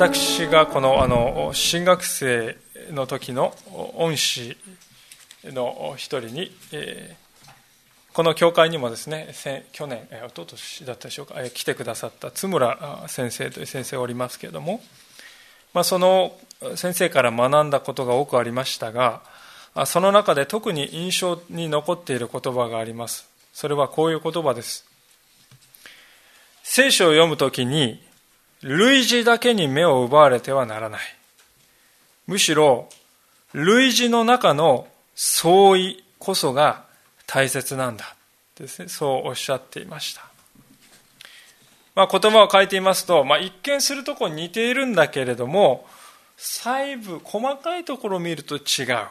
私がこのあの新学生の時の恩師の一人に、え、この教会にもですね去年一昨年だったでしょうか来てくださった津村先生という先生がおりますけれども、まあ、その先生から学んだことが多くありましたがその中で特に印象に残っている言葉がありますそれはこういう言葉です聖書を読むときに類似だけに目を奪われてはならない。むしろ、類似の中の相違こそが大切なんだ。ですね。そうおっしゃっていました。まあ、言葉を変えていますと、まあ、一見するとこ似ているんだけれども、細部、細かいところを見ると違う。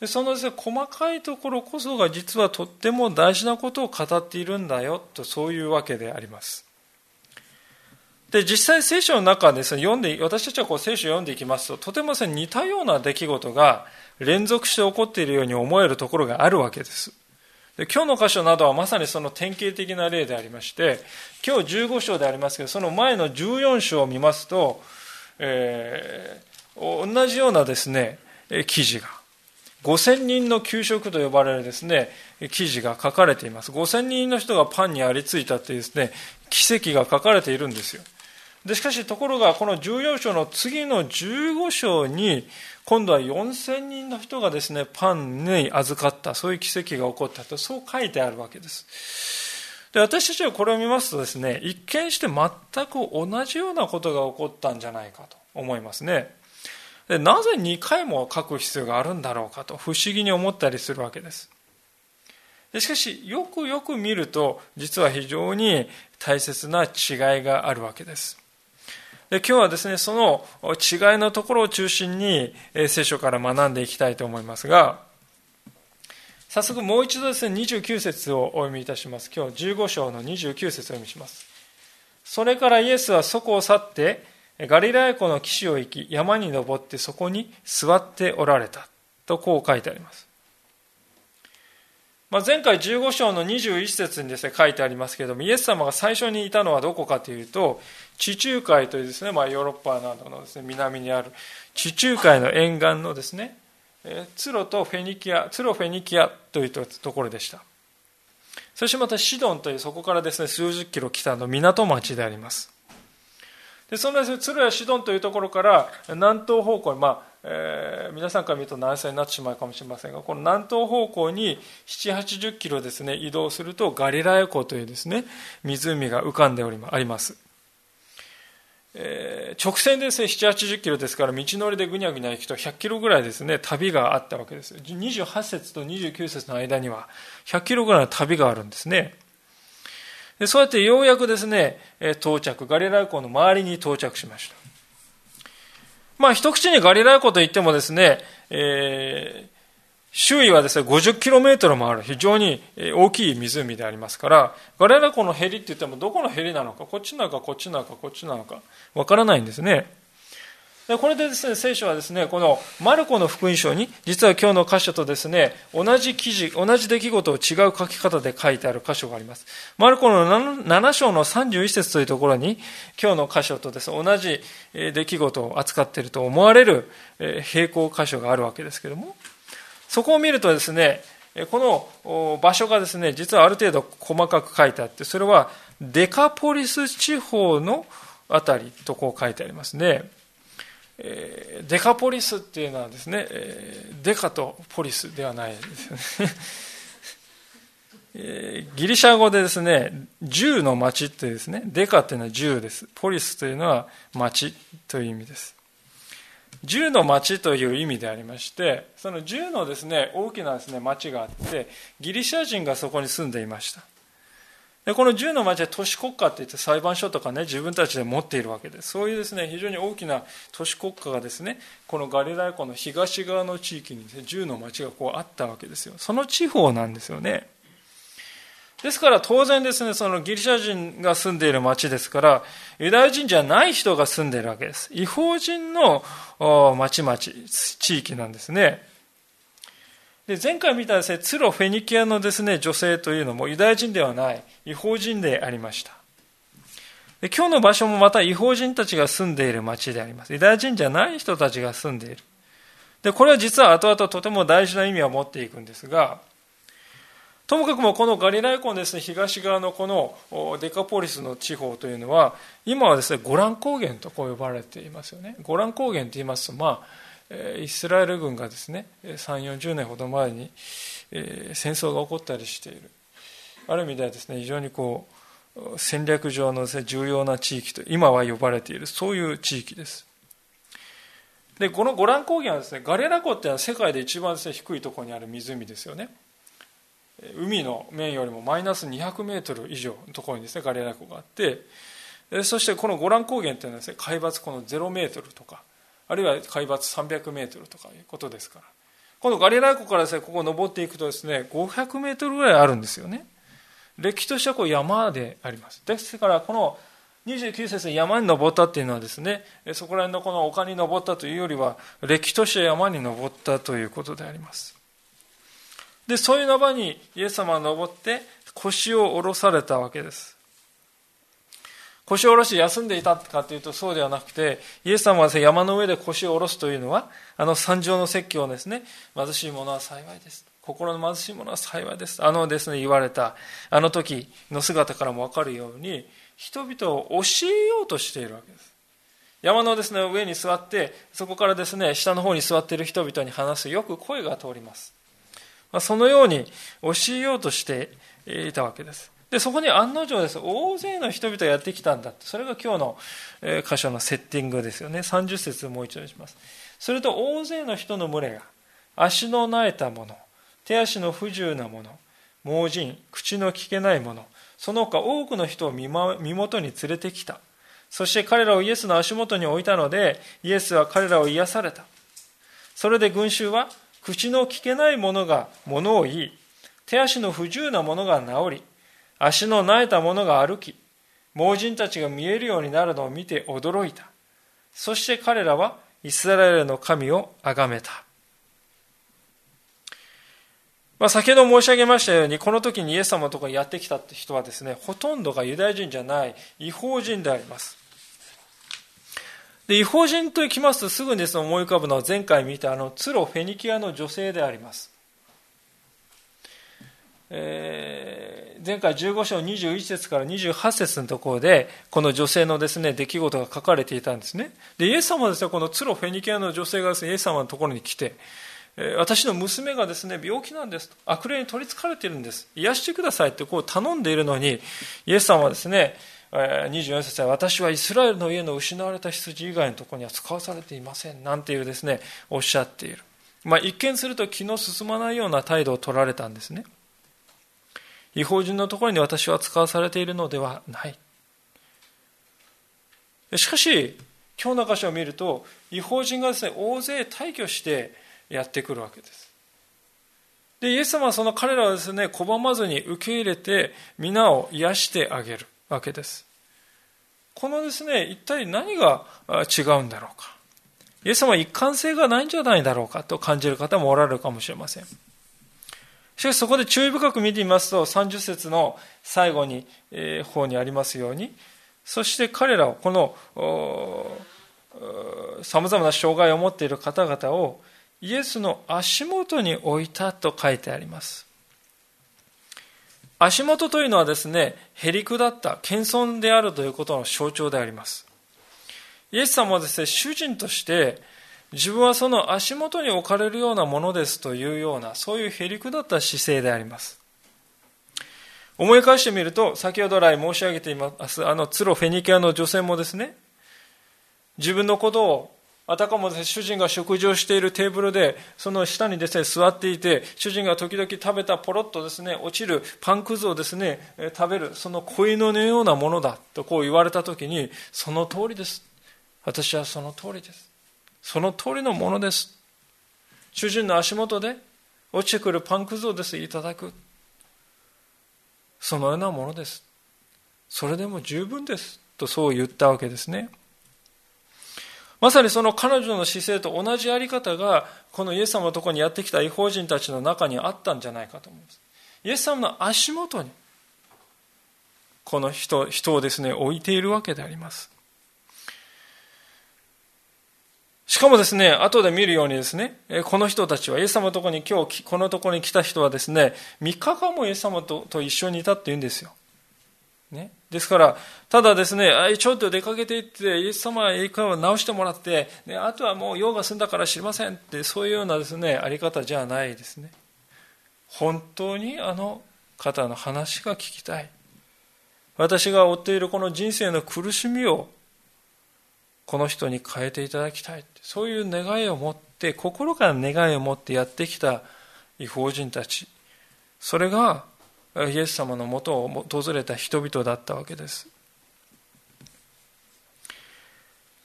でそのです、ね、細かいところこそが実はとっても大事なことを語っているんだよとそういうわけであります。で、実際聖書の中ですね、読んで、私たちはこう聖書を読んでいきますと、とても似たような出来事が連続して起こっているように思えるところがあるわけです。で今日の箇所などはまさにその典型的な例でありまして、今日15章でありますけど、その前の14章を見ますと、えー、同じようなですね、記事が、5000人の給食と呼ばれるですね、記事が書かれています。5000人の人がパンにありついたというですね、奇跡が書かれているんですよ。でしかしところがこの14章の次の15章に今度は4000人の人がですねパンに預かったそういう奇跡が起こったとそう書いてあるわけです。で私たちはこれを見ますとですね一見して全く同じようなことが起こったんじゃないかと思いますね。でなぜ2回も書く必要があるんだろうかと不思議に思ったりするわけです。でしかしよくよく見ると実は非常に大切な違いがあるわけです。今日はですね、その違いのところを中心に聖書から学んでいきたいと思いますが、早速もう一度ですね、29節をお読みいたします。今日15章の29節をお読みします。それからイエスはそこを去って、ガリラヤ湖の岸を行き、山に登ってそこに座っておられた。とこう書いてあります。まあ、前回15章の21節にですね、書いてありますけれども、イエス様が最初にいたのはどこかというと、地中海というですね、まあ、ヨーロッパなどのですね、南にある地中海の沿岸のですね、ツロとフェニキア、ツロフェニキアというところでした。そしてまたシドンというそこからですね、数十キロ北の港町であります。でそのですね、ツロやシドンというところから南東方向に、まあ、えー、皆さんから見ると南西になってしまうかもしれませんがこの南東方向に7 8 0キロですね移動するとガリラヤ湖というですね湖が浮かんでおりあります、えー、直線ですね7 8 0キロですから道のりでぐにゃぐにゃ行くと100キロぐらいですね旅があったわけです。28節と29節の間には100キロぐらいの旅があるんですね。でそうやってようやくですね到着ガリラヤ湖の周りに到着しましたまあ、一口にガリラヤ湖といってもですね、えー、周囲はですね、50キロメートルもある非常に大きい湖でありますから、ガリラ湖のヘリって言ってもどこのヘリなのか、こっちなのか、こっちなのか、こっちなのか、わからないんですね。これでですね、聖書はですね、このマルコの福音書に、実は今日の箇所とですね、同じ記事、同じ出来事を違う書き方で書いてある箇所があります。マルコの7章の31節というところに、今日の箇所とですね、同じ出来事を扱っていると思われる並行箇所があるわけですけれども、そこを見るとですね、この場所がですね、実はある程度細かく書いてあって、それはデカポリス地方のあたりとこう書いてありますね。えデカポリスっていうのはですね、えデカとポリスではないですよね えギリシャ語でですね、銃の町ってですね、デカっていうのは銃です。ポリスというのは町という意味です。銃の町という意味でありまして、その銃のですね、大きなですね、町があって、ギリシャ人がそこに住んでいました。でこの10の町は都市国家って言って裁判所とかね、自分たちで持っているわけです。そういうですね、非常に大きな都市国家がですね、このガリラヤ湖の東側の地域に、ね、10の町がこうあったわけですよ。その地方なんですよね。ですから当然ですね、そのギリシャ人が住んでいる町ですから、ユダヤ人じゃない人が住んでいるわけです。違法人の町々、地域なんですね。で前回見たですね、ツロ・フェニキアのですね、女性というのもユダヤ人ではない、違法人でありました。で今日の場所もまた違法人たちが住んでいる町であります。ユダヤ人じゃない人たちが住んでいる。で、これは実は後々とても大事な意味を持っていくんですが、ともかくもこのガリラヤ湖のですね、東側のこのデカポリスの地方というのは、今はですね、ゴラン高原とこう呼ばれていますよね。ゴラン高原と言いますと、まあ、イスラエル軍がですね3 4 0年ほど前に戦争が起こったりしている。ある意味ではですね非常にこう戦略上の重要な地域と今は呼ばれているそういう地域です。でこのゴラン高原はですねガレラ湖っていうのは世界で一番です、ね、低いところにある湖ですよね。海の面よりもマイナス200メートル以上のところにですねガレラ湖があってそしてこのゴラン高原っていうのはですね海抜この0メートルとかあるいは海抜300メートルとかいうことですから。このガリラ湖からですね、ここ登っていくとですね、500メートルぐらいあるんですよね。歴史としてはこう山であります。ですから、この29節に山に登ったっていうのはですね、そこら辺のこの丘に登ったというよりは、歴史として山に登ったということであります。で、そういうの場にイエス様は登って腰を下ろされたわけです。腰を下ろし休んでいたかというとそうではなくて、イエス様は山の上で腰を下ろすというのは、あの山上の説教ですね、貧しい者は幸いです。心の貧しい者は幸いです。あのですね、言われた、あの時の姿からもわかるように、人々を教えようとしているわけです。山のですね、上に座って、そこからですね、下の方に座っている人々に話す、よく声が通ります。そのように教えようとしていたわけです。で、そこに案の定です。大勢の人々がやってきたんだ。それが今日の箇所のセッティングですよね。30節もう一度します。すると大勢の人の群れが、足の苗えた者、手足の不自由な者、盲人、口の聞けない者、その他多くの人を身元に連れてきた。そして彼らをイエスの足元に置いたので、イエスは彼らを癒された。それで群衆は、口の聞けない者が物を言い、手足の不自由な者が治り、足の苗えた者が歩き、盲人たちが見えるようになるのを見て驚いた。そして彼らはイスラエルの神を崇めた。まあ、先ほど申し上げましたように、この時にイエス様のところにやってきた人はですね、ほとんどがユダヤ人じゃない違法人であります。で違法人といきますとすぐにです、ね、思い浮かぶのは前回見たあのツロ・フェニキアの女性であります。えー、前回15章21節から28節のところで、この女性のですね、出来事が書かれていたんですね。で、イエス様はですね、このツロフェニケアの女性がですね、イエス様のところに来て、私の娘がですね、病気なんです。悪霊に取り憑かれているんです。癒してくださいってこう頼んでいるのに、イエス様はですね、24節は私はイスラエルの家の失われた羊以外のところには使わされていません。なんていうですね、おっしゃっている。まあ、一見すると気の進まないような態度を取られたんですね。違法人のところに私は使わされているのではない。しかし、今日の箇所を見ると、違法人がですね、大勢退去してやってくるわけです。で、イエス様はその彼らをですね、拒まずに受け入れて、皆を癒してあげるわけです。このですね、一体何が違うんだろうか。イエス様は一貫性がないんじゃないだろうかと感じる方もおられるかもしれません。しかしそこで注意深く見てみますと、30節の最後に、えー、方にありますように、そして彼らを、この、様々な障害を持っている方々を、イエスの足元に置いたと書いてあります。足元というのはですね、へりくだった謙遜であるということの象徴であります。イエス様はですね、主人として、自分はその足元に置かれるようなものですというような、そういうへりくだった姿勢であります。思い返してみると、先ほど来申し上げています、あのツロフェニキアの女性もですね、自分のことをあたかも、主人が食事をしているテーブルで、その下にですね、座っていて、主人が時々食べたポロッとですね、落ちるパンくずをですね、食べる、その子犬のようなものだとこう言われたときに、その通りです。私はその通りです。その通りのものです。主人の足元で落ちてくるパンくずをです、いただく。そのようなものです。それでも十分です。とそう言ったわけですね。まさにその彼女の姿勢と同じやり方が、このイエス様のところにやってきた違法人たちの中にあったんじゃないかと思います。イエス様の足元に、この人人をですね、置いているわけであります。しかもですね、後で見るようにですね、この人たちは、イエス様のところに今日、このところに来た人はですね、3日間もイエス様とと一緒にいたって言うんですよ。ね。ですから、ただですね、ちょっと出かけていって、イエス様へ回を直してもらって、ね、あとはもう用が済んだから知りませんって、そういうようなですね、あり方じゃないですね。本当にあの方の話が聞きたい。私が追っているこの人生の苦しみを、この人に変えていただきたい。そういう願いを持って、心から願いを持ってやってきた違法人たち。それがイエス様のもとを訪れた人々だったわけです。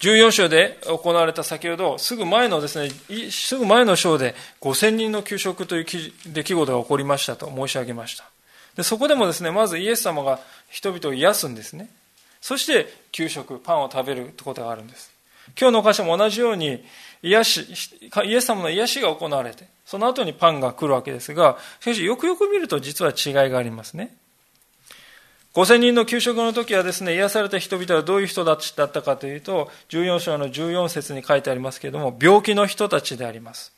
14章で行われた先ほど、すぐ前のですね、すぐ前の章で5000人の給食という出来事が起こりましたと申し上げました。でそこでもですね、まずイエス様が人々を癒すんですね。そして給食、パンを食べるということがあるんです。今日の箇所も同じように、癒し、イエス様の癒しが行われて、その後にパンが来るわけですが、しかしよくよく見ると実は違いがありますね。5000人の給食の時はですね、癒された人々はどういう人たちだったかというと、14章の14節に書いてありますけれども、病気の人たちであります。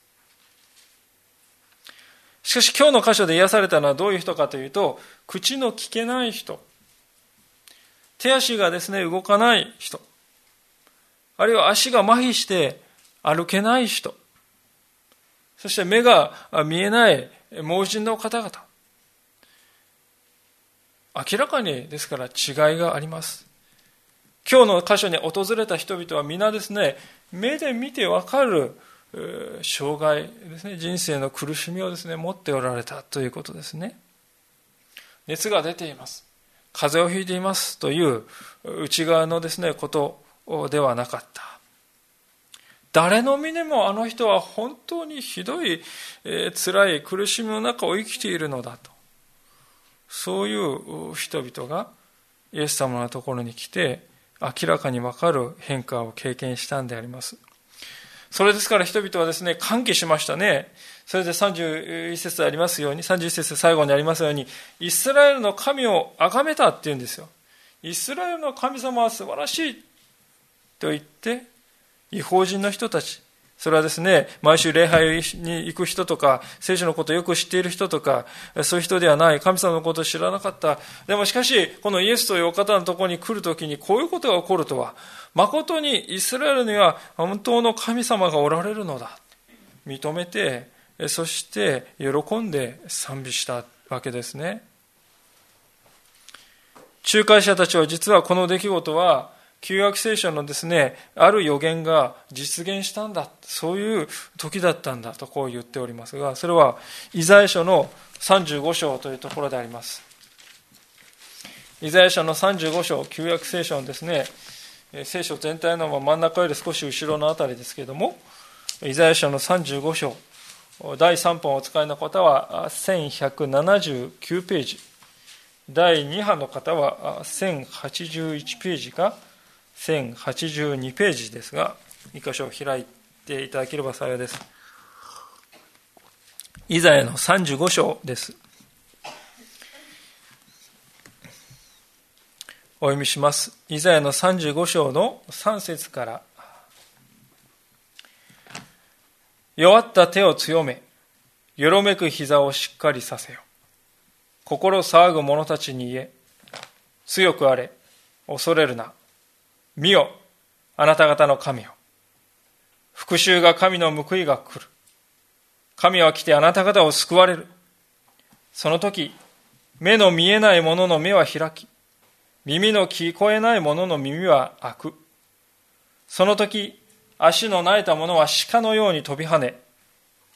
しかし今日の箇所で癒されたのはどういう人かというと、口の聞けない人、手足がですね、動かない人、あるいは足が麻痺して歩けない人、そして目が見えない盲人の方々。明らかにですから違いがあります。今日の箇所に訪れた人々は皆ですね、目で見てわかる障害ですね、人生の苦しみをですね、持っておられたということですね。熱が出ています。風邪をひいていますという内側のですね、ことではなかった。誰の身でもあの人は本当にひどい、えー、辛い苦しみの中を生きているのだと。そういう人々がイエス様のところに来て明らかにわかる変化を経験したんであります。それですから人々はですね、歓喜しましたね。それで31節ありますように、31節最後にありますように、イスラエルの神を崇めたって言うんですよ。イスラエルの神様は素晴らしいと言って、違法人の人たち、それはですね、毎週礼拝に行く人とか、聖書のことをよく知っている人とか、そういう人ではない、神様のことを知らなかった。でもしかし、このイエスというお方のところに来るときにこういうことが起こるとは、誠にイスラエルには本当の神様がおられるのだ。認めて、そして喜んで賛美したわけですね。仲介者たちは実はこの出来事は、旧約聖書のですね、ある予言が実現したんだ。そういう時だったんだとこう言っておりますが、それはイザヤ書の35章というところであります。イザヤ書の35章、旧約聖書のですね、聖書全体の真ん中より少し後ろのあたりですけれども、イザヤ書の35章、第3本お使いの方は1179ページ、第2波の方は1081ページか1082ページですが、2箇所開いていただければ幸いです。イザヤの35章です。お読みします。イザヤの35章の3節から。弱った手を強め、よろめく膝をしっかりさせよ。心騒ぐ者たちに言え、強くあれ、恐れるな。見よ、あなた方の神よ。復讐が神の報いが来る。神は来てあなた方を救われる。その時、目の見えない者の目は開き、耳の聞こえない者の耳は開く。その時、足の泣いた者は鹿のように飛び跳ね、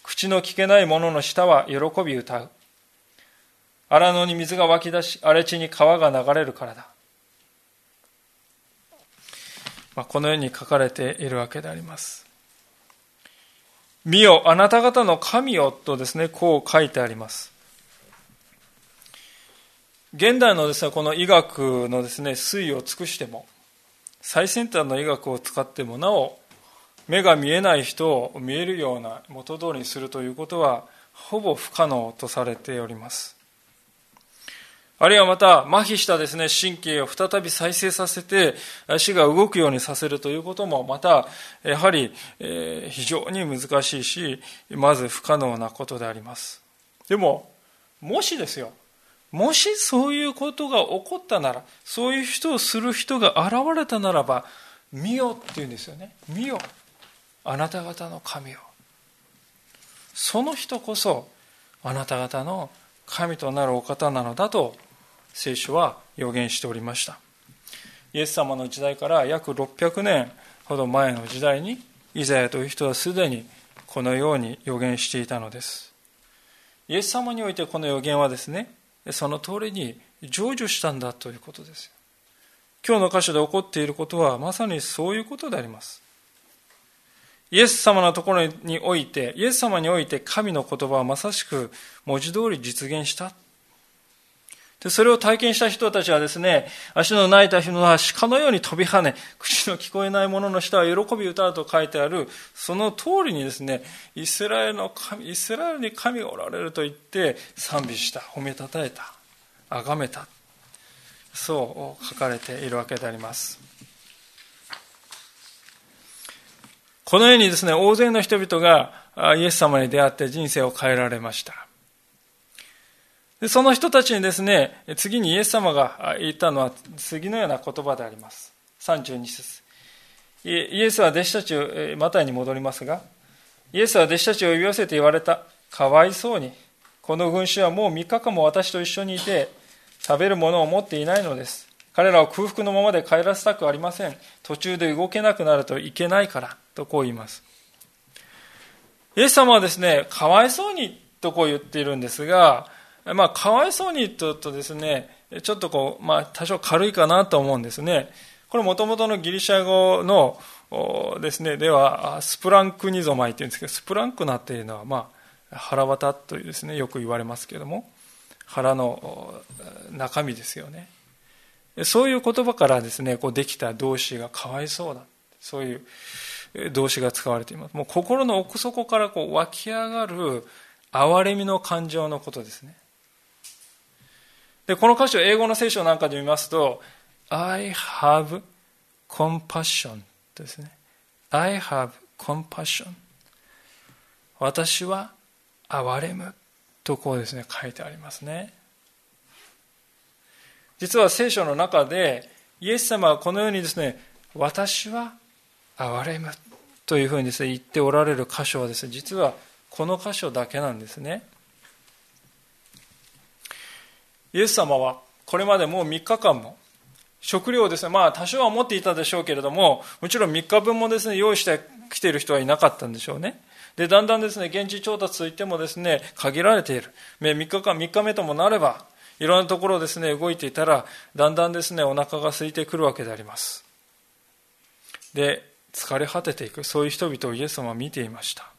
口の聞けない者の舌は喜び歌う。荒野に水が湧き出し、荒れ地に川が流れるからだ。まあ、このように書かれているわけであります。見よ、あなた方の神よとですね、こう書いてあります。現代のですね、この医学のですね、推移を尽くしても、最先端の医学を使ってもなお、目が見えない人を見えるような元通りにするということは、ほぼ不可能とされております。あるいはまた、麻痺したですね、神経を再び再生させて、足が動くようにさせるということも、また、やはり、非常に難しいし、まず不可能なことであります。でも、もしですよ、もしそういうことが起こったなら、そういう人をする人が現れたならば、見よって言うんですよね。見よ。あなた方の神を。その人こそ、あなた方の神となるお方なのだと聖書は予言しておりました。イエス様の時代から約600年ほど前の時代にイザヤという人はすでにこのように予言していたのです。イエス様においてこの予言はですねその通りに成就したんだということです今日の箇所で起こっていることはまさにそういうことであります。イエス様のところにおいて、イエス様において神の言葉はまさしく文字通り実現したで、それを体験した人たちはですね、足の泣いた人は鹿のように飛び跳ね、口の聞こえない者の下は喜び歌うと書いてある、その通りにですね、イスラエルの神、イスラエルに神がおられると言って賛美した、褒めたたえた、崇めた。そう書かれているわけであります。このようにですね、大勢の人々がイエス様に出会って人生を変えられました。でその人たちにですね、次にイエス様が言ったのは次のような言葉であります。32節イエスは弟子たちを、マタイに戻りますが、イエスは弟子たちを呼び寄せて言われた。かわいそうに。この群衆はもう3日間も私と一緒にいて、食べるものを持っていないのです。彼らを空腹のままで帰らせたくありません。途中で動けなくなるといけないから、とこう言います。イエス様はですね、かわいそうにとこう言っているんですが、まあ、かわいそうにととですね、ちょっとこう、まあ、多少軽いかなと思うんですね。これもともとのギリシャ語のですね、では、スプランクニゾマイっていうんですけど、スプランクナっていうのは、まあ、腹渡というですね、よく言われますけども、腹の中身ですよね。そういう言葉からですね、こうできた動詞がかわいそうだ。そういう動詞が使われています。もう心の奥底からこう湧き上がる憐れみの感情のことですね。で、この箇所、英語の聖書なんかで見ますと、I have compassion ですね。I have compassion 私は憐れむとこうですね、書いてありますね。実は聖書の中で、イエス様はこのようにですね、私は憐れむというふうにですね、言っておられる箇所はですね、実はこの箇所だけなんですね。イエス様はこれまでもう3日間も食料をですね、まあ多少は持っていたでしょうけれども、もちろん3日分もですね、用意してきている人はいなかったんでしょうね。で、だんだんですね、現地調達といってもですね、限られている。3日間、3日目ともなれば、いろんなところですね、動いていたら、だんだんですね、お腹が空いてくるわけであります。で、疲れ果てていく、そういう人々をイエス様は見ていました。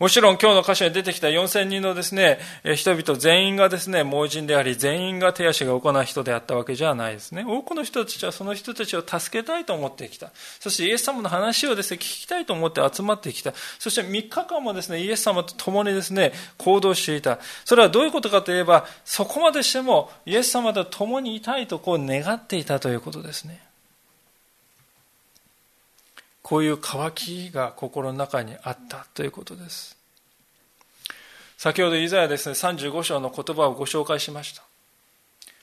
もちろん今日の箇所に出てきた4000人のですね、人々全員がですね、盲人であり、全員が手足が動かない人であったわけじゃないですね。多くの人たちはその人たちを助けたいと思ってきた。そしてイエス様の話をですね、聞きたいと思って集まってきた。そして3日間もですね、イエス様と共にですね、行動していた。それはどういうことかといえば、そこまでしてもイエス様と共にいたいとこう願っていたということですね。こういう渇きが心の中にあったということです。先ほどイザヤですね、35章の言葉をご紹介しました。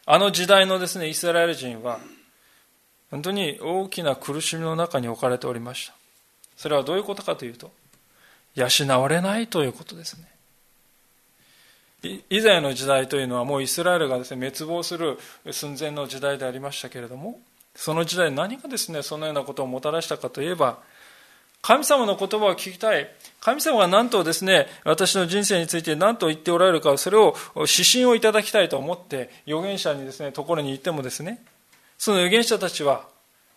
あの時代のですね、イスラエル人は、本当に大きな苦しみの中に置かれておりました。それはどういうことかというと、養われないということですね。イザヤの時代というのはもうイスラエルがですね、滅亡する寸前の時代でありましたけれども、その時代何がですね、そのようなことをもたらしたかといえば、神様の言葉を聞きたい。神様が何とですね、私の人生について何と言っておられるか、それを指針をいただきたいと思って、預言者にですね、ところに行ってもですね、その預言者たちは、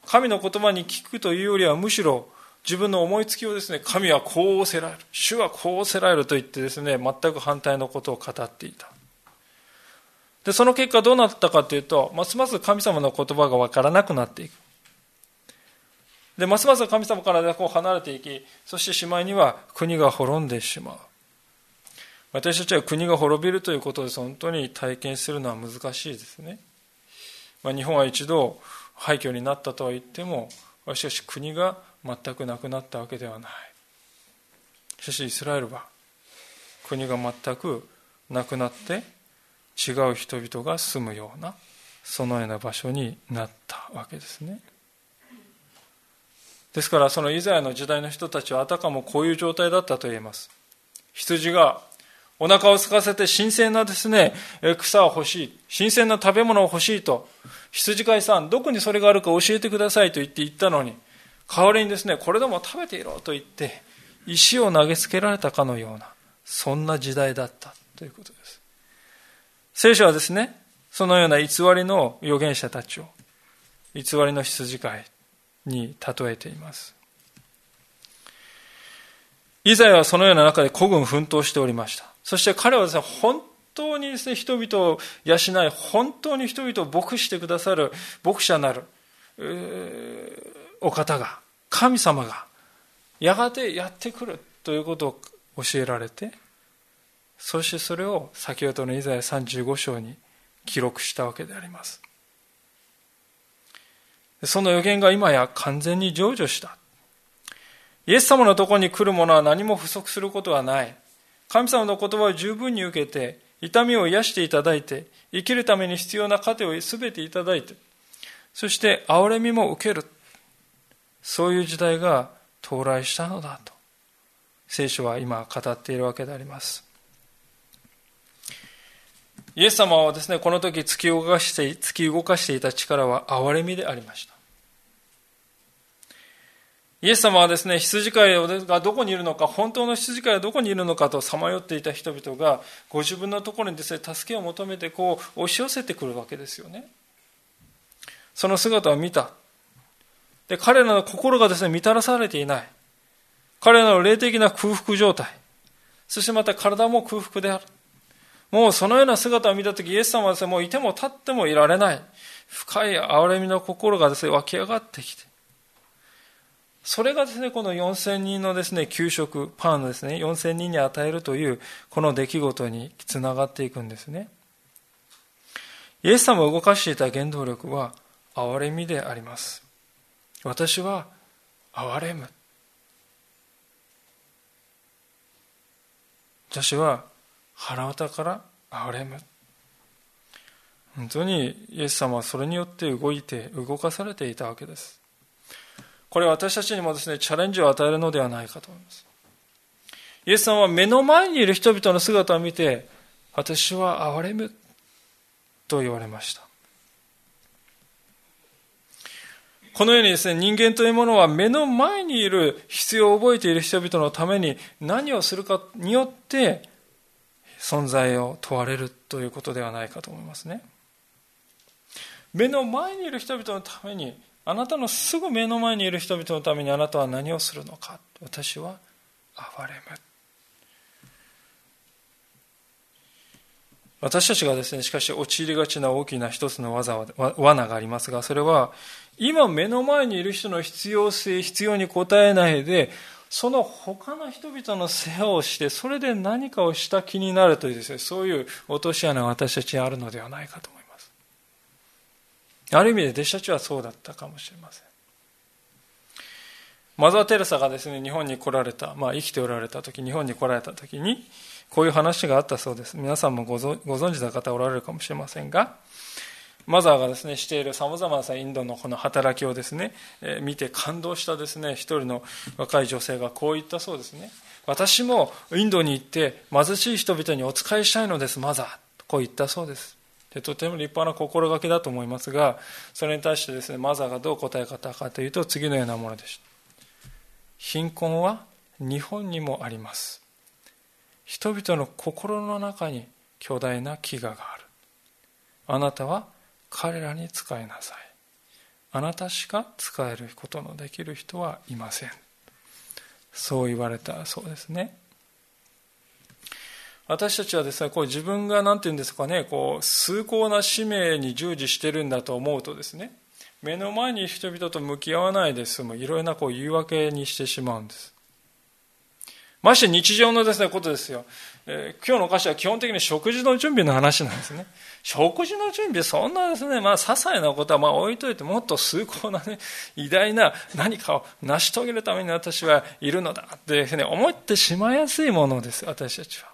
神の言葉に聞くというよりは、むしろ自分の思いつきをですね、神はこう仰せられる、主はこう仰せられると言ってですね、全く反対のことを語っていた。で、その結果どうなったかというと、ますます神様の言葉がわからなくなっていく。で、ますます神様からこう離れていき、そしてしまいには国が滅んでしまう。私たちは国が滅びるということで本当に体験するのは難しいですね。まあ、日本は一度廃墟になったとは言っても、しかし国が全くなくなったわけではない。しかしイスラエルは国が全くなくなって違う人々が住むようなそのような場所になったわけですね。ですからそのイザヤの時代の人たちはあたかもこういう状態だったと言えます。羊がお腹を空かせて新鮮なですね、草を欲しい、新鮮な食べ物を欲しいと、羊飼いさん、どこにそれがあるか教えてくださいと言って言ったのに、代わりにですね、これでも食べていろと言って、石を投げつけられたかのような、そんな時代だったということです。聖書はですね、そのような偽りの預言者たちを、偽りの羊飼いに例えています。イザヤはそのような中で孤軍奮闘しておりました。そして彼はですね、本当にですね、人々を養い、本当に人々を牧してくださる牧者なる、お方が、神様が、やがてやってくるということを教えられて、そしてそれを先ほどのイザヤ35章に記録したわけであります。その予言が今や完全に成就した。イエス様のところに来る者は何も不足することはない。神様の言葉を十分に受けて、痛みを癒していただいて、生きるために必要な糧を全ていただいて、そして憐れみも受ける。そういう時代が到来したのだと、聖書は今語っているわけであります。イエス様はですね、この時突き動かして、突き動かしていた力は憐れみでありました。イエス様はですね、羊飼いがどこにいるのか、本当の羊飼いはどこにいるのかとさまよっていた人々が、ご自分のところにですね、助けを求めてこう、押し寄せてくるわけですよね。その姿を見た。で、彼らの心がですね、満たらされていない。彼らの霊的な空腹状態。そしてまた体も空腹である。もうそのような姿を見たとき、イエス様はですね、もういても立ってもいられない。深い憐れみの心がですね、湧き上がってきて。それがですね、この4000人のですね、給食、パンをですね、4000人に与えるという、この出来事につながっていくんですね。イエス様を動かしていた原動力は、憐れみであります。私は、憐れむ。私は、腹渡から憐れむ。本当にイエス様はそれによって動いて、動かされていたわけです。これは私たちにもですね、チャレンジを与えるのではないかと思います。イエス様は目の前にいる人々の姿を見て、私は憐れむと言われました。このようにですね、人間というものは目の前にいる必要を覚えている人々のために何をするかによって存在を問われるということではないかと思いますね。目の前にいる人々のためにあなたのすぐ目の前にいる人々のためにあなたは何をするのか私は憐れむ私たちがですね、しかし陥りがちな大きな一つの技罠がありますが、それは、今目の前にいる人の必要性、必要に応えないで、その他の人々の世話をして、それで何かをした気になるというですね、そういう落とし穴が私たちにあるのではないかと思います。ある意味で弟子たちはそうだったかもしれません。マザー・テレサがですね、日本に来られた、まあ生きておられた時、日本に来られた時に、こういう話があったそうです。皆さんもご存知の方おられるかもしれませんが、マザーがですね、している様々なインドのこの働きをですね、え、見て感動したですね、一人の若い女性がこう言ったそうですね。私もインドに行って貧しい人々にお仕えしたいのです、マザー。こう言ったそうです。でとても立派な心がけだと思いますがそれに対してですねマザーがどう答え方かというと次のようなものでした貧困は日本にもあります人々の心の中に巨大な飢餓があるあなたは彼らに仕えなさい。あなたしか使えることのできる人はいません。そう言われた。そうですね。私たちはですね、こう自分が何て言うんですかね、こう、崇高な使命に従事してるんだと思うとですね、目の前に人々と向き合わないで済む、いろいろなこう言い訳にしてしまうんです。まして日常のですね、ことですよ。えー、今日の歌詞は基本的に食事の準備の話なんですね。食事の準備、そんなですね、まあ、些細なことはまあ置いといて、もっと崇高なね、偉大な何かを成し遂げるために私はいるのだっていうふうに思ってしまいやすいものです、私たちは。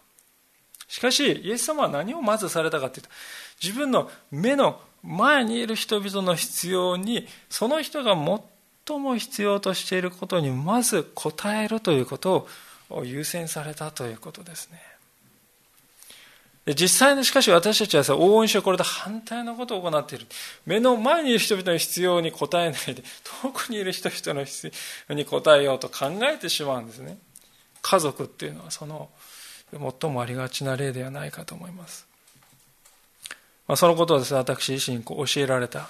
しかし、イエス様は何をまずされたかというと、自分の目の前にいる人々の必要に、その人が最も必要としていることにまず応えるということをを優先されたということですね。実際にしかし私たちはさ、応援してこれで反対のことを行っている。目の前にいる人々の必要に応えないで、遠くにいる人々の必要に応えようと考えてしまうんですね。家族っていうのはその最もありがちな例ではないかと思います。まあ、そのことをですね、私自身こう教えられた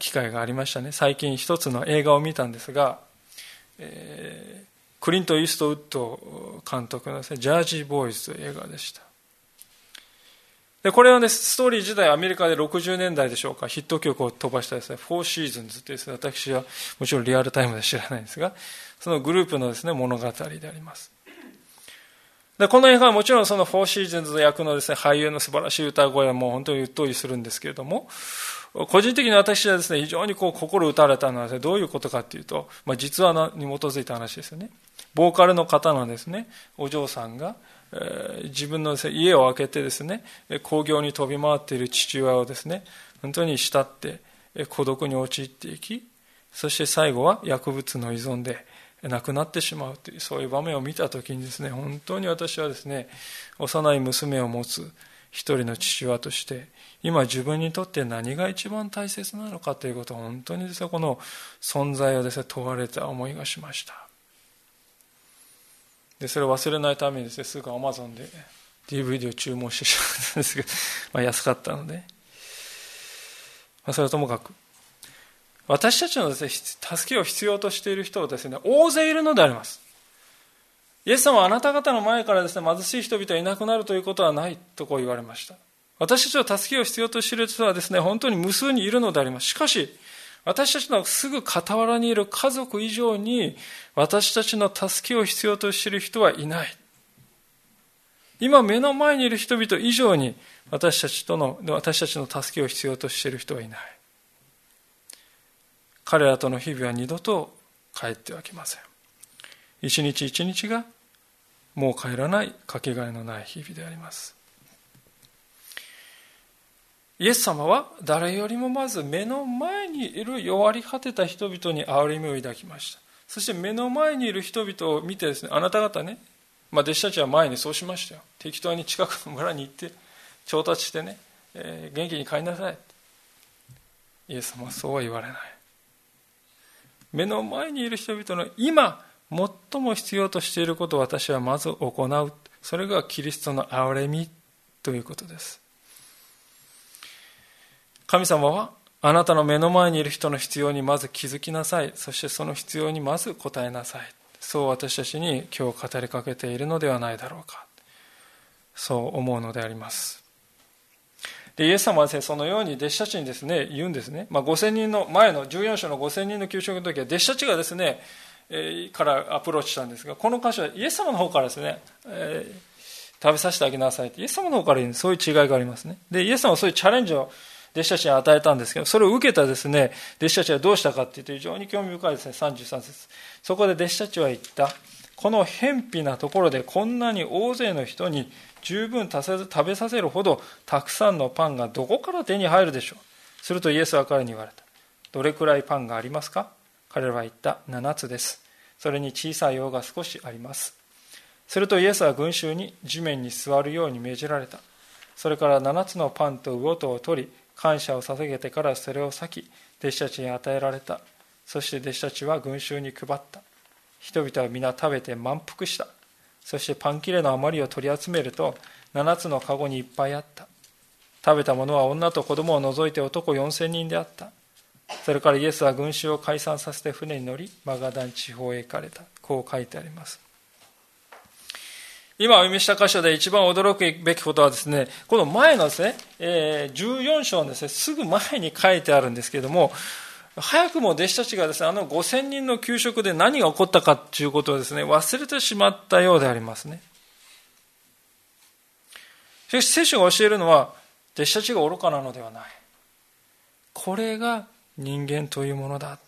機会がありましたね。最近一つの映画を見たんですが、えー、クリント・イーストウッド監督のですね、ジャージー・ボーイズという映画でした。で、これはね、ストーリー自体アメリカで60年代でしょうか、ヒット曲を飛ばしたですね、フォーシーズンズってですね、私はもちろんリアルタイムで知らないんですが、そのグループのですね、物語であります。で、この映画はもちろんそのフォーシーズンズの役のですね、俳優の素晴らしい歌声はもう本当にうっとりするんですけれども、個人的に私はですね、非常にこう心打たれたのは、ね、どういうことかっていうと、まあ、実話に基づいた話ですよね。ボーカルの方のですね、お嬢さんが、自分の、ね、家を開けてですね、工業に飛び回っている父親をですね、本当に慕って、孤独に陥っていき、そして最後は薬物の依存で、亡くなってしまうというそういう場面を見た時にですね本当に私はですね幼い娘を持つ一人の父親として今自分にとって何が一番大切なのかということを本当にですねこの存在をですね問われた思いがしました。でそれを忘れないためにですねすぐアマゾンで DVD を注文してしまったんですけど、まあ、安かったので、まあ、それはともかく私たちのです、ね、助けを必要としている人はですね、大勢いるのであります。イエス様はあなた方の前からですね、貧しい人々がいなくなるということはないとこう言われました。私たちの助けを必要としている人はですね、本当に無数にいるのであります。しかし、私たちのすぐ傍らにいる家族以上に私たちの助けを必要としている人はいない。今目の前にいる人々以上に私たちとの、私たちの助けを必要としている人はいない。彼らとの日々は二度と帰ってはきません一日一日がもう帰らないかけがえのない日々でありますイエス様は誰よりもまず目の前にいる弱り果てた人々に憐れみを抱きました。そして目の前にいる人々を見てですねあなた方ね、まあ、弟子たちは前にそうしましたよ。適当に近くの村に行って調達してね、えー、元気に帰りなさい。イエス様はそうは言われない。目の前にいる人々の今最も必要としていることを私はまず行う。それがキリストの憐れみということです。神様はあなたの目の前にいる人の必要にまず気づきなさい。そしてその必要にまず応えなさい。そう私たちに今日語りかけているのではないだろうか。そう思うのであります。でイエス様はです、ね、そのように弟子たちにですね言うんですね、まあ、5000人の前の14章の5000人の給食の時は弟子たちがですね、え、からアプローチしたんですがこの箇所はイエス様の方からですね、えー、食べさせてあげなさいってイエス様の方から言うそういう違いがありますね。でイエス様はそういうチャレンジを弟子たちに与えたんですけど、それを受けたですね、弟子たちはどうしたかっていうと、非常に興味深いですね、33節。そこで弟子たちは言った。この偏僻なところでこんなに大勢の人に十分食べさせるほどたくさんのパンがどこから手に入るでしょう。するとイエスは彼に言われた。どれくらいパンがありますか？彼らは言った。7つです。それに小さい用が少しあります。するとイエスは群衆に地面に座るように命じられた。それから7つのパンと魚とを取り感謝を捧げてからそれを裂き弟子たちに与えられた。そして弟子たちは群衆に配った。人々は皆食べて満腹した。そしてパン切れの余りを取り集めると7つの籠にいっぱいあった。食べたものは女と子供を除いて男4000人であった。それからイエスは群衆を解散させて船に乗りマガダン地方へ行かれた。こう書いてあります。今お読みした箇所で一番驚くべきことはですね、この前のですね、えー、14章のですね、すぐ前に書いてあるんですけれども、早くも弟子たちがですね、あの5000人の給食で何が起こったかということをですね、忘れてしまったようでありますね。しかし聖書が教えるのは、弟子たちが愚かなのではない。これが人間というものだ。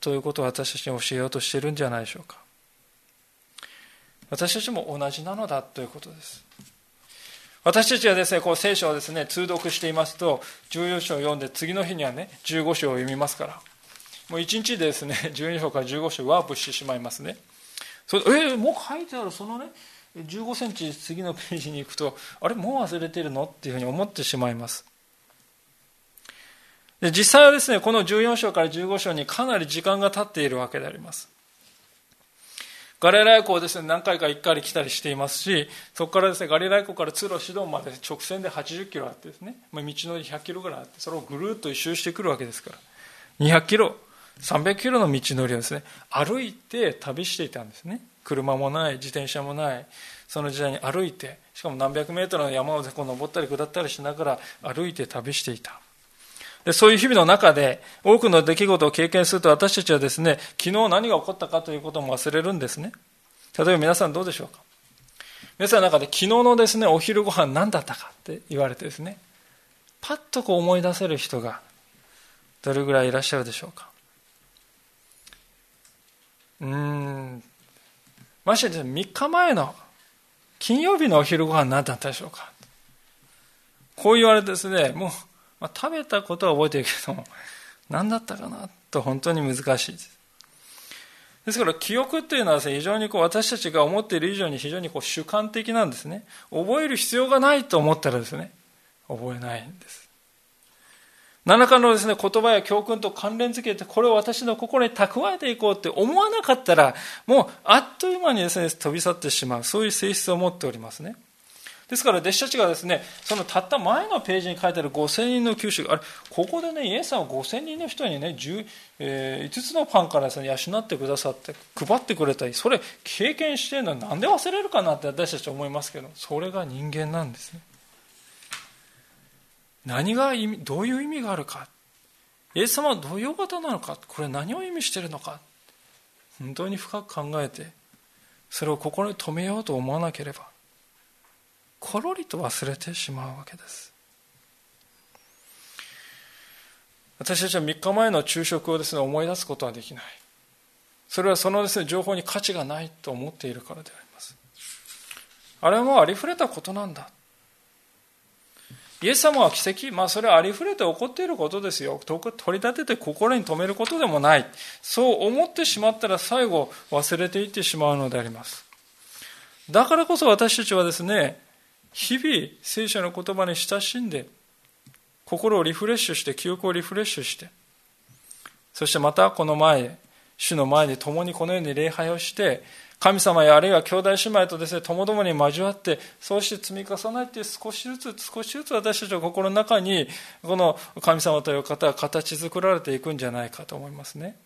ということを私たちに教えようとしているんじゃないでしょうか。私たちも同じなのだということです。私たちはですね、こう聖書をですね、通読していますと、14章を読んで、次の日にはね、15章を読みますから、もう1日でですね、12章から15章ワープしてしまいますね。それえー、もう書いてある、そのね、15センチ次のページに行くと、あれ、もう忘れてるのっていうふうに思ってしまいます。で実際はですね、この14章から15章にかなり時間が経っているわけであります。ガリラヤ湖をですね、何回か行ったり来たりしていますし、そこからですね、ガリラヤ湖から通路シドンまで直線で80キロあってですね、まあ、道のり100キロぐらいあって、それをぐるっと一周してくるわけですから、200キロ、300キロの道のりをですね、歩いて旅していたんですね。車もない、自転車もない、その時代に歩いて、しかも何百メートルの山をこう登ったり下ったりしながら歩いて旅していた。でそういう日々の中で多くの出来事を経験すると私たちはですね、昨日何が起こったかということも忘れるんですね。例えば皆さんどうでしょうか？皆さんの中で昨日のですね、お昼ご飯何だったかって言われてですね、パッとこう思い出せる人がどれぐらいいらっしゃるでしょうか？うーん、まして3日前の金曜日のお昼ご飯何だったでしょうか？こう言われてですね、もうまあ、食べたことは覚えてるけども、何だったかなと本当に難しいです。ですから記憶っていうのは非常にこう私たちが思っている以上に非常にこう主観的なんですね。覚える必要がないと思ったらですね、覚えないんです。何らかのですね、言葉や教訓と関連づけて、これを私の心に蓄えていこうって思わなかったら、もうあっという間にですね、飛び去ってしまう、そういう性質を持っておりますね。ですから弟子たちがですね、そのたった前のページに書いてある5000人の給食、あれ、ここでね、イエスさんは5000人の人にね、えー、5つのパンからですね、養ってくださって、配ってくれたり、それ経験してるのはなんで忘れるかなって私たちは思いますけど、それが人間なんですね。何が意味、どういう意味があるか。イエス様はどういう方なのか。これ何を意味してるのか。本当に深く考えて、それを心に留めようと思わなければ、ころりと忘れてしまうわけです私たちは3日前の昼食をですね思い出すことはできないそれはそのですね情報に価値がないと思っているからでありますあれはもうありふれたことなんだイエス様は奇跡、まあそれはありふれて起こっていることですよ。取り立てて心に留めることでもない。そう思ってしまったら最後忘れていってしまうのであります。だからこそ私たちはですね、日々聖書の言葉に親しんで心をリフレッシュして記憶をリフレッシュしてそしてまたこの前主の前に共にこのように礼拝をして神様やあるいは兄弟姉妹とですね共々に交わってそうして積み重ねて少しずつ少しずつ私たちの心の中にこの神様という方は形作られていくんじゃないかと思いますね。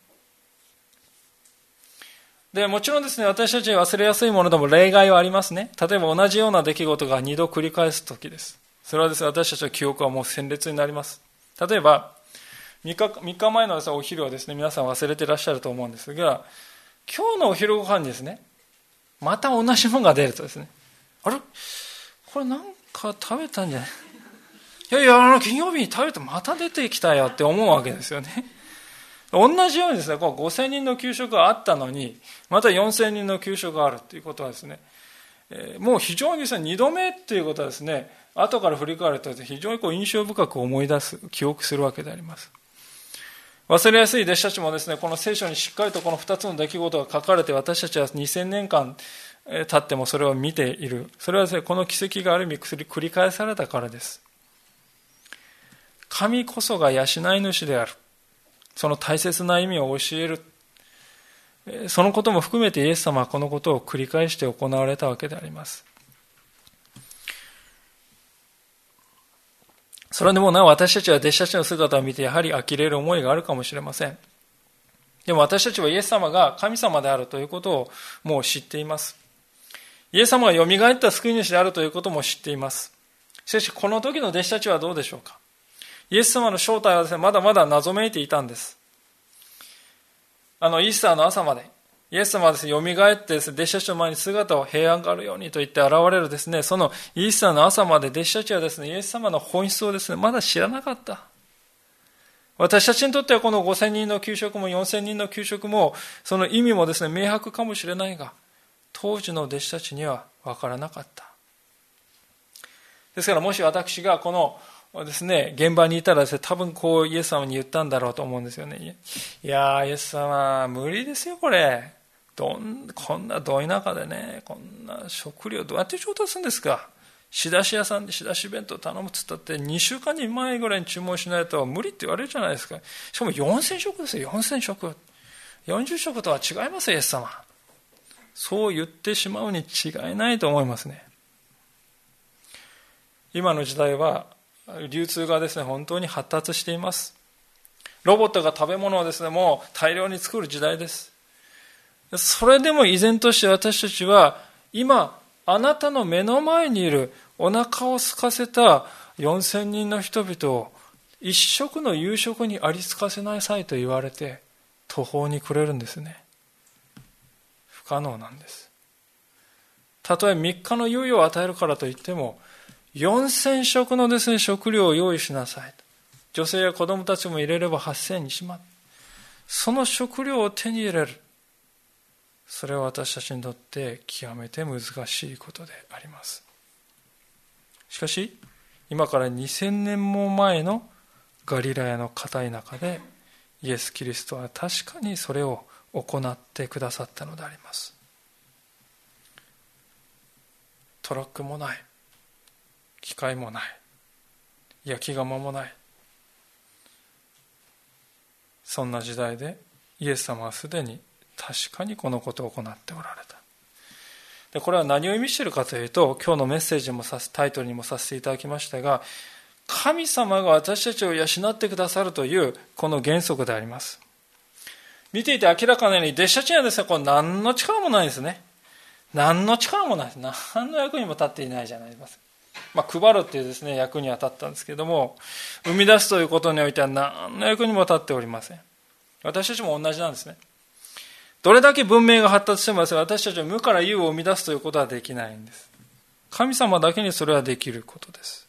で、もちろんですね、私たちに忘れやすいものでも例外はありますね。例えば同じような出来事が2度繰り返す時です。それはですね、私たちの記憶はもう鮮烈になります。例えば、3日 ,3 日前のです、ね、お昼はですね、皆さん忘れてらっしゃると思うんですが、今日のお昼ご飯にですね、また同じものが出るとですね、あれ？これなんか食べたんじゃない？いやいや、あの、金曜日に食べてまた出てきたよって思うわけですよね。同じようにですね、こう5000人の給食があったのに、また4000人の給食があるということはですね、もう非常にですね、2度目っていうことはですね、後から振り返ると非常にこう印象深く思い出す、記憶するわけであります。忘れやすい弟子たちもですね、この聖書にしっかりとこの2つの出来事が書かれて、私たちは2000年間、立ってもそれを見ている。それはですね、この奇跡がある意味繰り返されたからです。神こそが養い主である。その大切な意味を教える。そのことも含めてイエス様はこのことを繰り返して行われたわけであります。それでもなお私たちは弟子たちの姿を見てやはり呆れる思いがあるかもしれません。でも私たちはイエス様が神様であるということをもう知っています。イエス様が蘇った救い主であるということも知っています。しかし、この時の弟子たちはどうでしょうか？イエス様の正体はですね、まだまだ謎めいていたんです。あの、イースターの朝まで、イエス様はですね、蘇ってですね、弟子たちの前に姿を平安があるようにと言って現れるですね、そのイースターの朝まで弟子たちはですね、イエス様の本質をですね、まだ知らなかった。私たちにとってはこの5000人の給食も4000人の給食も、その意味もですね、明白かもしれないが、当時の弟子たちには分からなかった。ですからもし私がこのですね、現場にいたらですね、多分こうイエス様に言ったんだろうと思うんですよね。いやイエス様、無理ですよ、これ。どん、こんなど田舎でね、こんな食料どうやって調達するんですか仕出し屋さんで仕出し弁当頼むっつったって2週間に前ぐらいに注文しないと無理って言われるじゃないですか。しかも4000食ですよ、4000食。40食とは違いますイエス様。そう言ってしまうに違いないと思いますね。今の時代は流通がですね、本当に発達しています。ロボットが食べ物をですね、もう大量に作る時代です。それでも依然として私たちは今あなたの目の前にいるお腹を空かせた4000人の人々を一食の夕食にありつかせなさいと言われて途方に暮れるんですね不可能なんですたとえ3日の猶予を与えるからといっても4000食のですね食料を用意しなさい。女性や子供たちも入れれば8000にしまう。その食料を手に入れる。それは私たちにとって極めて難しいことであります。しかし今から2000年も前のガリラヤの片田舎でイエス・キリストは確かにそれを行ってくださったのであります。トラックもない。機械もない。焼き窯もない。そんな時代でイエス様はすでに確かにこのことを行っておられた。でこれは何を意味しているかというと今日のメッセージもさタイトルにもさせていただきましたが神様が私たちを養ってくださるというこの原則であります。見ていて明らかなように弟子たちはですねこれ何の力もないですね。何の力もない何の役にも立っていないじゃないですか。まあ、配るっていうですね役には立ったんですけども生み出すということにおいては何の役にも立っておりません私たちも同じなんですねどれだけ文明が発達しても私たちは無から有を生み出すということはできないんです。神様だけにそれはできることです。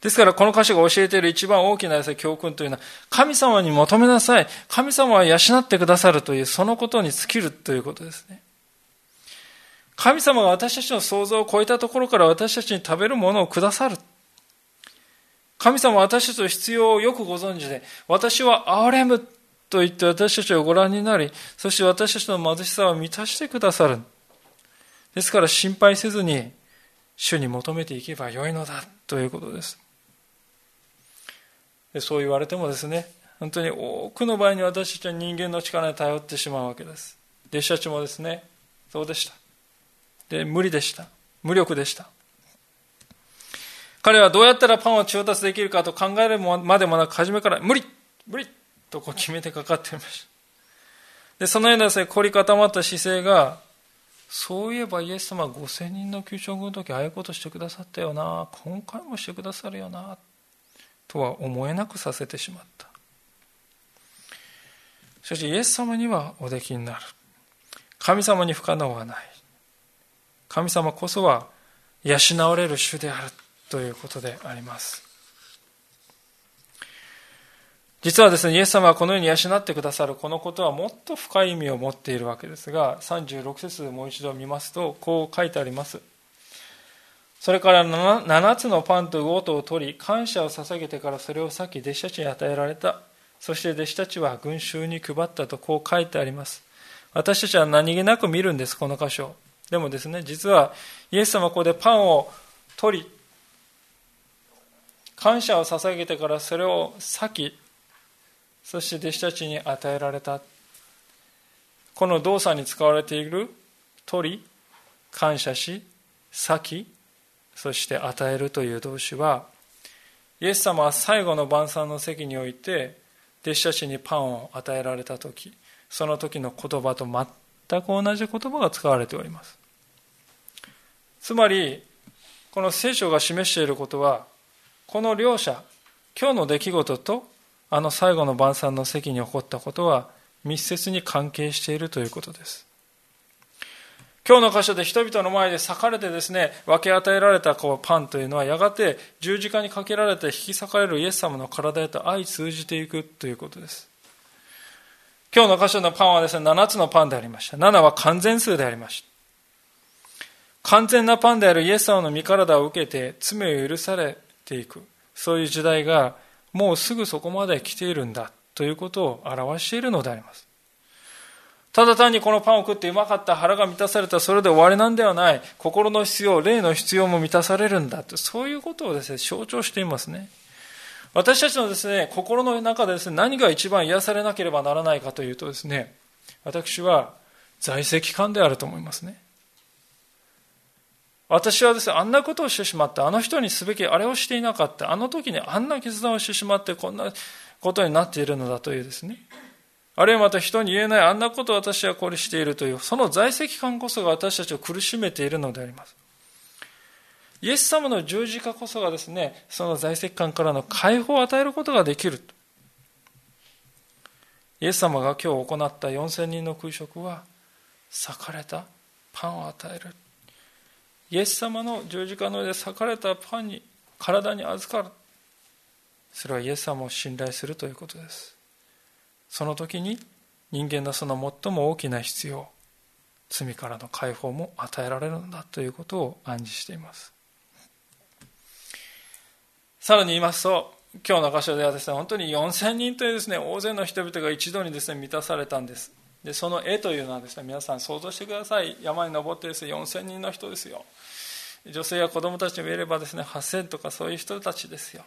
ですからこの歌詞が教えている一番大きな教訓というのは神様に求めなさい。神様は養ってくださるというそのことに尽きるということですね。神様が私たちの想像を超えたところから私たちに食べるものをくださる。神様は私たちの必要をよくご存知で、私は憐れむと言って私たちをご覧になり、そして私たちの貧しさを満たしてくださる。ですから心配せずに主に求めていけばよいのだということです。でそう言われてもですね、本当に多くの場合に私たちは人間の力に頼ってしまうわけです。弟子たちもですね、そうでした。で、無理でした。無力でした。彼はどうやったらパンを調達できるかと考えるまでもなく、初めから無理無理とこう決めてかかっていました。で、そのようなですね、凝り固まった姿勢が、そういえばイエス様は5000人の給食の時ああいうことしてくださったよな、今回もしてくださるよな、とは思えなくさせてしまった。しかしイエス様にはおできになる。神様に不可能はない。神様こそは養われる主であるということであります。実はですね、イエス様はこのように養ってくださるこのことはもっと深い意味を持っているわけですが、36節もう一度見ますと、こう書いてあります。それから 7, つのパンと魚とを取り、感謝を捧げてからそれを裂き、弟子たちに与えられた。そして弟子たちは群衆に配ったとこう書いてあります。私たちは何気なく見るんです、この箇所。でもですね、実はイエス様はここでパンを取り、感謝を捧げてからそれを裂き、そして弟子たちに与えられた。この動作に使われている取り、感謝し、裂き、そして与えるという動詞は、イエス様は最後の晩餐の席において、弟子たちにパンを与えられた時、その時の言葉と全く同じ言葉が使われております。つまり、この聖書が示していることは、この両者、今日の出来事と、あの最後の晩餐の席に起こったことは、密接に関係しているということです。今日の箇所で人々の前で裂かれてですね、分け与えられたこうパンというのは、やがて十字架にかけられて引き裂かれるイエス様の体へと相通じていくということです。今日の箇所のパンはですね、7つのパンでありました。7は完全数でありました。完全なパンであるイエス様の身体を受けて罪を許されていく。そういう時代がもうすぐそこまで来ているんだということを表しているのであります。ただ単にこのパンを食ってうまかった、腹が満たされた、それで終わりなんではない。心の必要、霊の必要も満たされるんだと、そういうことをですね、象徴していますね。私たちのですね、心の中でですね、何が一番癒されなければならないかというとですね、私は在籍感であると思いますね。私はですね、あんなことをしてしまった、あの人にすべきあれをしていなかった、あの時にあんな決断をしてしまって、こんなことになっているのだというですね、あるいはまた人に言えないあんなことを私はこれしているという、その在籍感こそが私たちを苦しめているのであります。イエス様の十字架こそがですね、その在籍感からの解放を与えることができる。イエス様が今日行った4000人の空食は、裂かれたパンを与える。イエス様の十字架の上で裂かれたパンに体に預かる。それはイエス様を信頼するということです。その時に人間のその最も大きな必要罪からの解放も与えられるんだということを暗示していますさらに言いますと今日の箇所ではですね本当に4000人というですね大勢の人々が一度にですね満たされたんですでその絵というのはですね皆さん想像してください山に登ってですね4000人の人ですよ女性や子供たちもいればですね8000とかそういう人たちですよ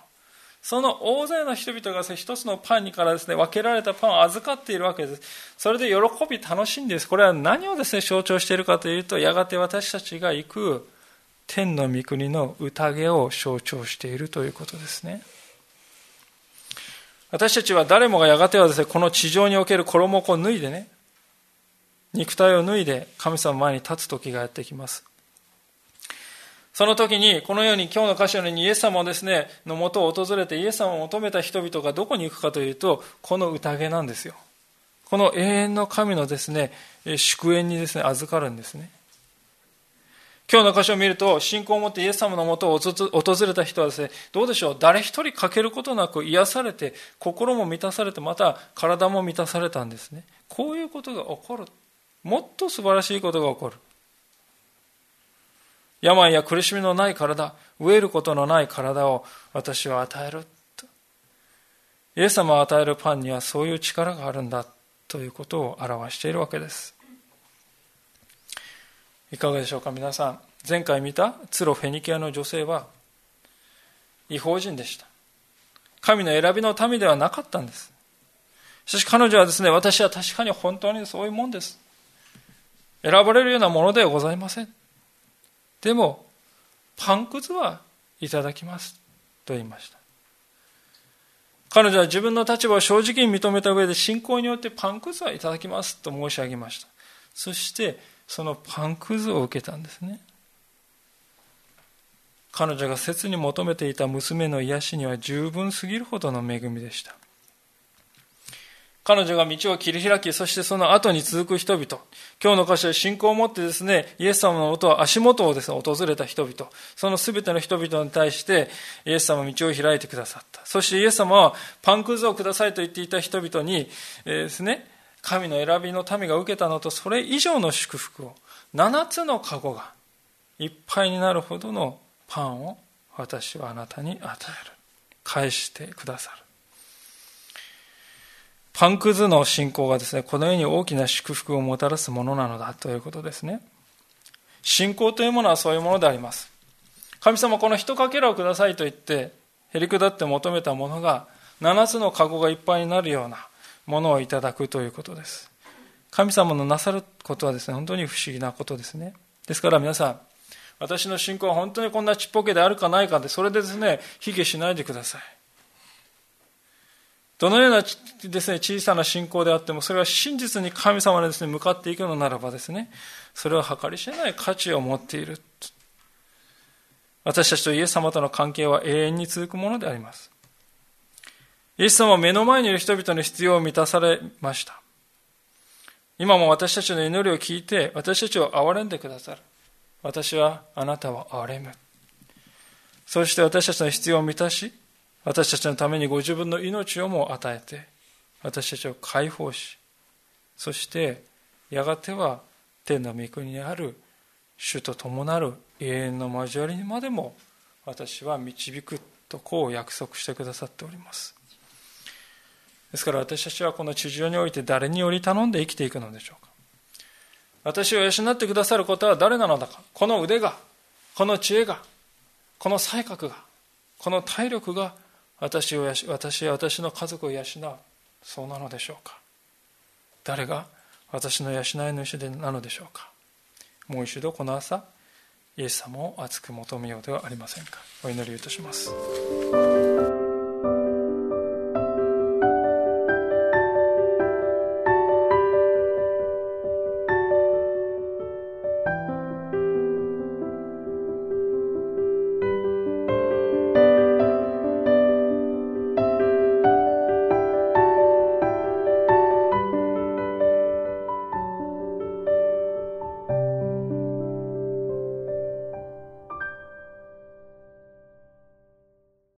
その大勢の人々が一つのパンにからですね、分けられたパンを預かっているわけです。それで喜び楽しんでです。これは何をですね、象徴しているかというと、やがて私たちが行く天の御国の宴を象徴しているということですね。私たちは誰もがやがてはですね、この地上における衣を脱いでね、肉体を脱いで神様前に立つ時がやってきます。その時に、このように今日の箇所にイエス様をですね、のもとを訪れてイエス様を求めた人々がどこに行くかというと、この宴なんですよ。この永遠の神のですね、祝宴にですね、預かるんですね。今日の箇所を見ると、信仰を持ってイエス様のもとを訪れた人はですね、どうでしょう、誰一人欠けることなく癒されて、心も満たされて、また体も満たされたんですね。こういうことが起こる。もっと素晴らしいことが起こる。病や苦しみのない体、飢えることのない体を私は与える。イエス様を与えるパンにはそういう力があるんだということを表しているわけです。いかがでしょうか皆さん。前回見たツロフェニキアの女性は違法人でした。神の選びの民ではなかったんです。しかし彼女はですね、私は確かに本当にそういうもんです。選ばれるようなものではございません。でも、パンくずはいただきますと言いました。彼女は自分の立場を正直に認めた上で信仰によってパンくずはいただきますと申し上げました。そしてそのパンくずを受けたんですね。彼女が切に求めていた娘の癒しには十分すぎるほどの恵みでした。彼女が道を切り開き、そしてその後に続く人々。今日の箇所で信仰を持ってですね、イエス様の音を足元をですね、訪れた人々。その全ての人々に対して、イエス様は道を開いてくださった。そしてイエス様は、パンくずをくださいと言っていた人々に、えー、ですね、神の選びの民が受けたのと、それ以上の祝福を、7つの籠がいっぱいになるほどのパンを私はあなたに与える。返してくださる。パンくずの信仰がですね、この世に大きな祝福をもたらすものなのだということですね。信仰というものはそういうものであります。神様この一かけらをくださいと言って、へりくだって求めたものが、七つの籠がいっぱいになるようなものをいただくということです。神様のなさることはですね、本当に不思議なことですね。ですから皆さん、私の信仰は本当にこんなちっぽけであるかないかで、それでですね、卑下しないでください。どのようなですね、小さな信仰であっても、それは真実に神様にですね、向かっていくのならばですね、それは計り知れない価値を持っている。私たちとイエス様との関係は永遠に続くものであります。イエス様は目の前にいる人々の必要を満たされました。今も私たちの祈りを聞いて、私たちを憐れんでくださる。私はあなたを憐れむ。そして私たちの必要を満たし、私たちのためにご自分の命をも与えて、私たちを解放し、そしてやがては天の御国にある主と共なる永遠の交わりにまでも私は導くとこう約束してくださっております。ですから私たちはこの地上において誰により頼んで生きていくのでしょうか。私を養ってくださることは誰なのだか。この腕が、この知恵が、この才覚が、この体力が私を私や私の家族を養う。そうなのでしょうか。誰が？私の養い主でなのでしょうか。もう一度この朝イエス様を熱く求めようではありませんか。お祈りいたします。